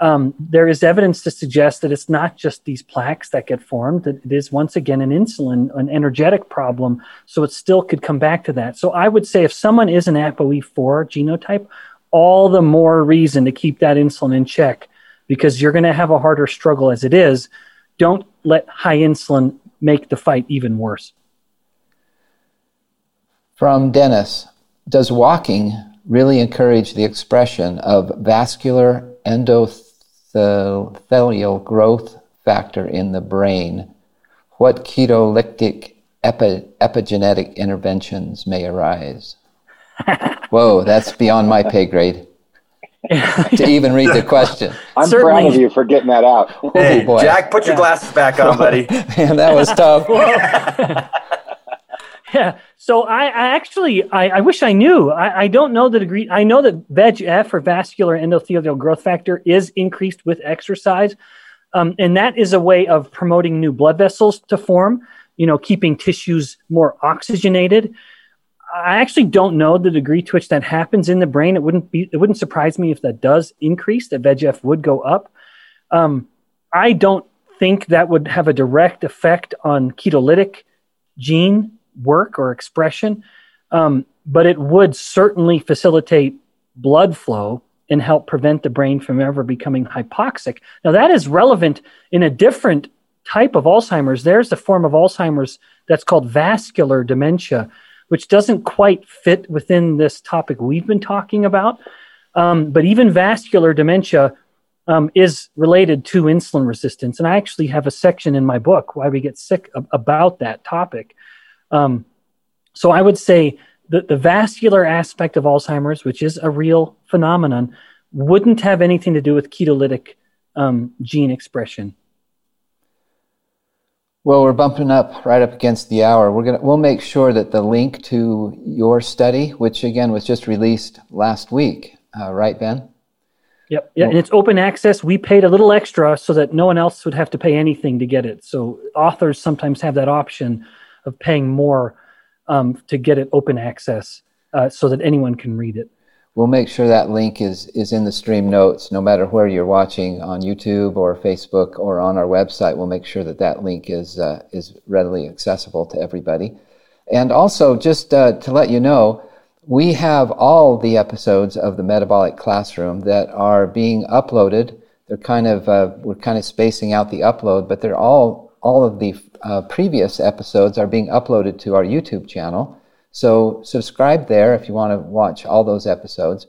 [SPEAKER 2] um, there is evidence to suggest that it's not just these plaques that get formed, that it is once again an insulin, an energetic problem. So it still could come back to that. So I would say if someone is an ApoE4 genotype, all the more reason to keep that insulin in check because you're going to have a harder struggle as it is. Don't let high insulin make the fight even worse.
[SPEAKER 1] From Dennis, does walking really encourage the expression of vascular endothelial growth factor in the brain, what ketolytic epi- epigenetic interventions may arise? Whoa, that's beyond my pay grade. *laughs* to even read the question.
[SPEAKER 3] I'm Certainly. proud of you for getting that out.
[SPEAKER 4] Oh, hey, oh, Jack, put your yeah. glasses back on, buddy. *laughs*
[SPEAKER 1] Man, that was tough. *laughs*
[SPEAKER 2] yeah. So I, I actually I, I, wish I knew. I, I, don't know the degree. I know that VEGF or vascular endothelial growth factor is increased with exercise, um, and that is a way of promoting new blood vessels to form. You know, keeping tissues more oxygenated. I actually don't know the degree to which that happens in the brain. It wouldn't be. It wouldn't surprise me if that does increase. That VEGF would go up. Um, I don't think that would have a direct effect on ketolytic gene work or expression, um, but it would certainly facilitate blood flow and help prevent the brain from ever becoming hypoxic. Now, that is relevant in a different type of Alzheimer's. There's a form of Alzheimer's that's called vascular dementia, which doesn't quite fit within this topic we've been talking about. Um, but even vascular dementia um, is related to insulin resistance. And I actually have a section in my book, Why We Get Sick, about that topic. Um, so I would say that the vascular aspect of Alzheimer's, which is a real phenomenon, wouldn't have anything to do with ketolytic um, gene expression.
[SPEAKER 1] Well, we're bumping up right up against the hour. We're gonna we'll make sure that the link to your study, which again was just released last week, uh, right, Ben?
[SPEAKER 2] Yep. Yeah, and it's open access. We paid a little extra so that no one else would have to pay anything to get it. So authors sometimes have that option of paying more um, to get it open access uh, so that anyone can read it.
[SPEAKER 1] We'll make sure that link is, is in the stream notes, no matter where you're watching on YouTube or Facebook or on our website. We'll make sure that that link is, uh, is readily accessible to everybody. And also, just uh, to let you know, we have all the episodes of the Metabolic Classroom that are being uploaded. They're kind of, uh, we're kind of spacing out the upload, but they're all, all of the uh, previous episodes are being uploaded to our YouTube channel. So subscribe there if you want to watch all those episodes.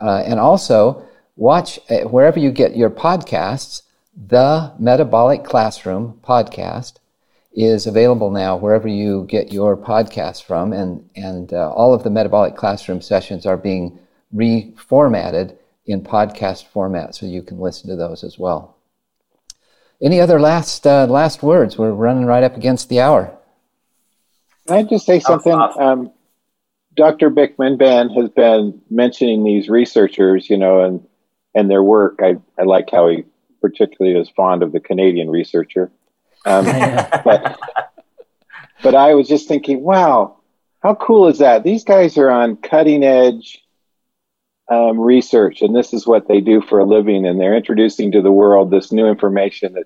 [SPEAKER 1] Uh, and also watch uh, wherever you get your podcasts, the Metabolic Classroom podcast is available now wherever you get your podcasts from. And, and uh, all of the Metabolic Classroom sessions are being reformatted in podcast format so you can listen to those as well. Any other last uh, last words? We're running right up against the hour.
[SPEAKER 3] Can I just say something? Um, Dr. Bikman Ben has been mentioning these researchers, you know, and and their work. I, I like how he particularly is fond of the Canadian researcher. Um, *laughs* but but I was just thinking, wow, how cool is that? These guys are on cutting edge um, research, and this is what they do for a living, and they're introducing to the world this new information that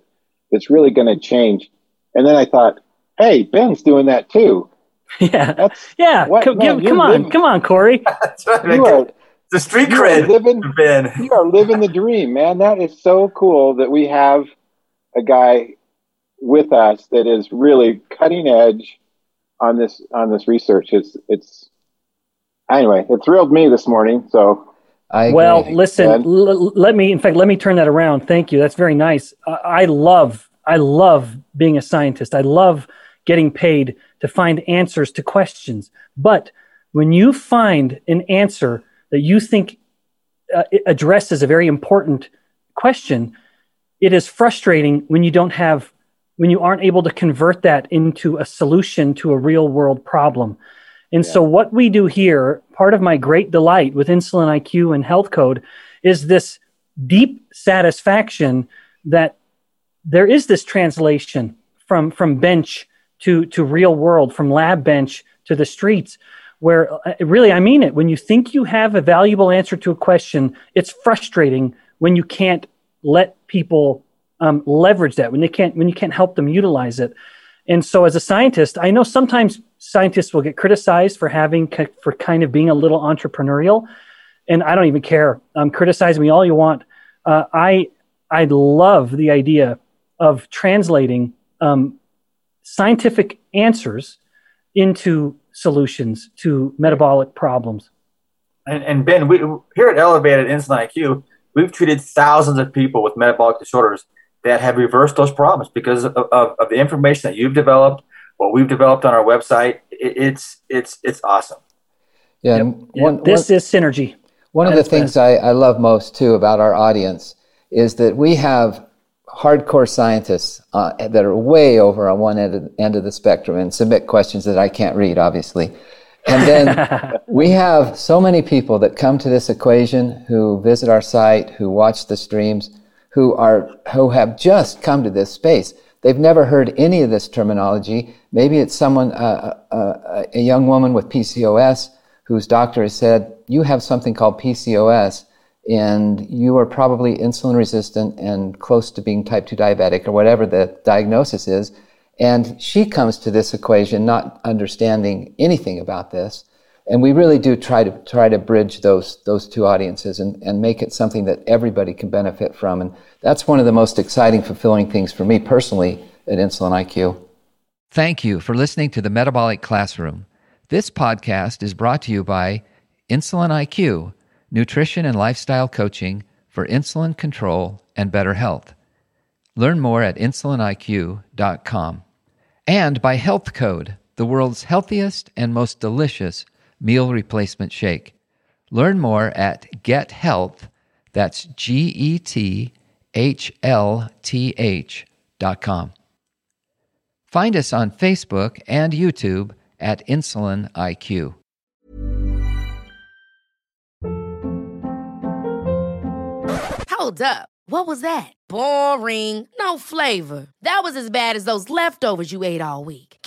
[SPEAKER 3] that's really going to change. And then I thought, hey, Ben's doing that too. *laughs*
[SPEAKER 2] Yeah, That's, yeah. What, come, man, come on, living, come on, Corey. *laughs*
[SPEAKER 4] you are, the street cred,
[SPEAKER 3] living, Ben. *laughs* You are living the dream, man. That is so cool that we have a guy with us that is really cutting edge on this on this research. It's it's anyway. It thrilled me this morning. So
[SPEAKER 2] I well, listen. L- let me, in fact, let me turn that around. Thank you. That's very nice. I, I love I love being a scientist. I love getting paid to find answers to questions. But when you find an answer that you think uh, addresses a very important question, it is frustrating when you don't have when you aren't able to convert that into a solution to a real world problem. And yeah. so, what we do here, part of my great delight with Insulin IQ and Health Code, is this deep satisfaction that there is this translation from from bench to to real world, from lab bench to the streets. Where uh, really, I mean it. When you think you have a valuable answer to a question, it's frustrating when you can't let people um, leverage that when they can't when you can't help them utilize it. And so, as a scientist, I know sometimes scientists will get criticized for having for kind of being a little entrepreneurial, and I don't even care. Um, criticize me all you want. Uh, I I love the idea of translating um, scientific answers into solutions to metabolic problems.
[SPEAKER 4] And, and Ben, we here at Elevated Insulin IQ, we've treated thousands of people with metabolic disorders that have reversed those problems because of, of, of the information that you've developed, what we've developed on our website. It, it's it's it's awesome.
[SPEAKER 1] Yeah,
[SPEAKER 2] yep. one, this one, is synergy.
[SPEAKER 1] One of the things I, I love most too about our audience is that we have hardcore scientists uh, that are way over on one end of, end of the spectrum and submit questions that I can't read, obviously. And then *laughs* we have so many people that come to this equation who visit our site, who watch the streams, who are who have just come to this space. They've never heard any of this terminology. Maybe it's someone, uh, uh, uh, a young woman with PCOS, whose doctor has said, "You have something called PCOS, and you are probably insulin resistant and close to being type two diabetic, or whatever the diagnosis is." And she comes to this equation not understanding anything about this, and we really do try to try to bridge those those two audiences and, and make it something that everybody can benefit from. And that's one of the most exciting fulfilling things for me personally at insulin iq thank you for listening to the metabolic classroom. This podcast is brought to you by insulin iq nutrition and lifestyle coaching for insulin control and better health. Learn more at insuliniq.com and by health code the world's healthiest and most delicious meal replacement shake. Learn more at Get Health, that's G E T H L T H dot com. Find us on Facebook and YouTube at Insulin IQ.
[SPEAKER 5] Hold up. What was that? Boring. No flavor. That was as bad as those leftovers you ate all week.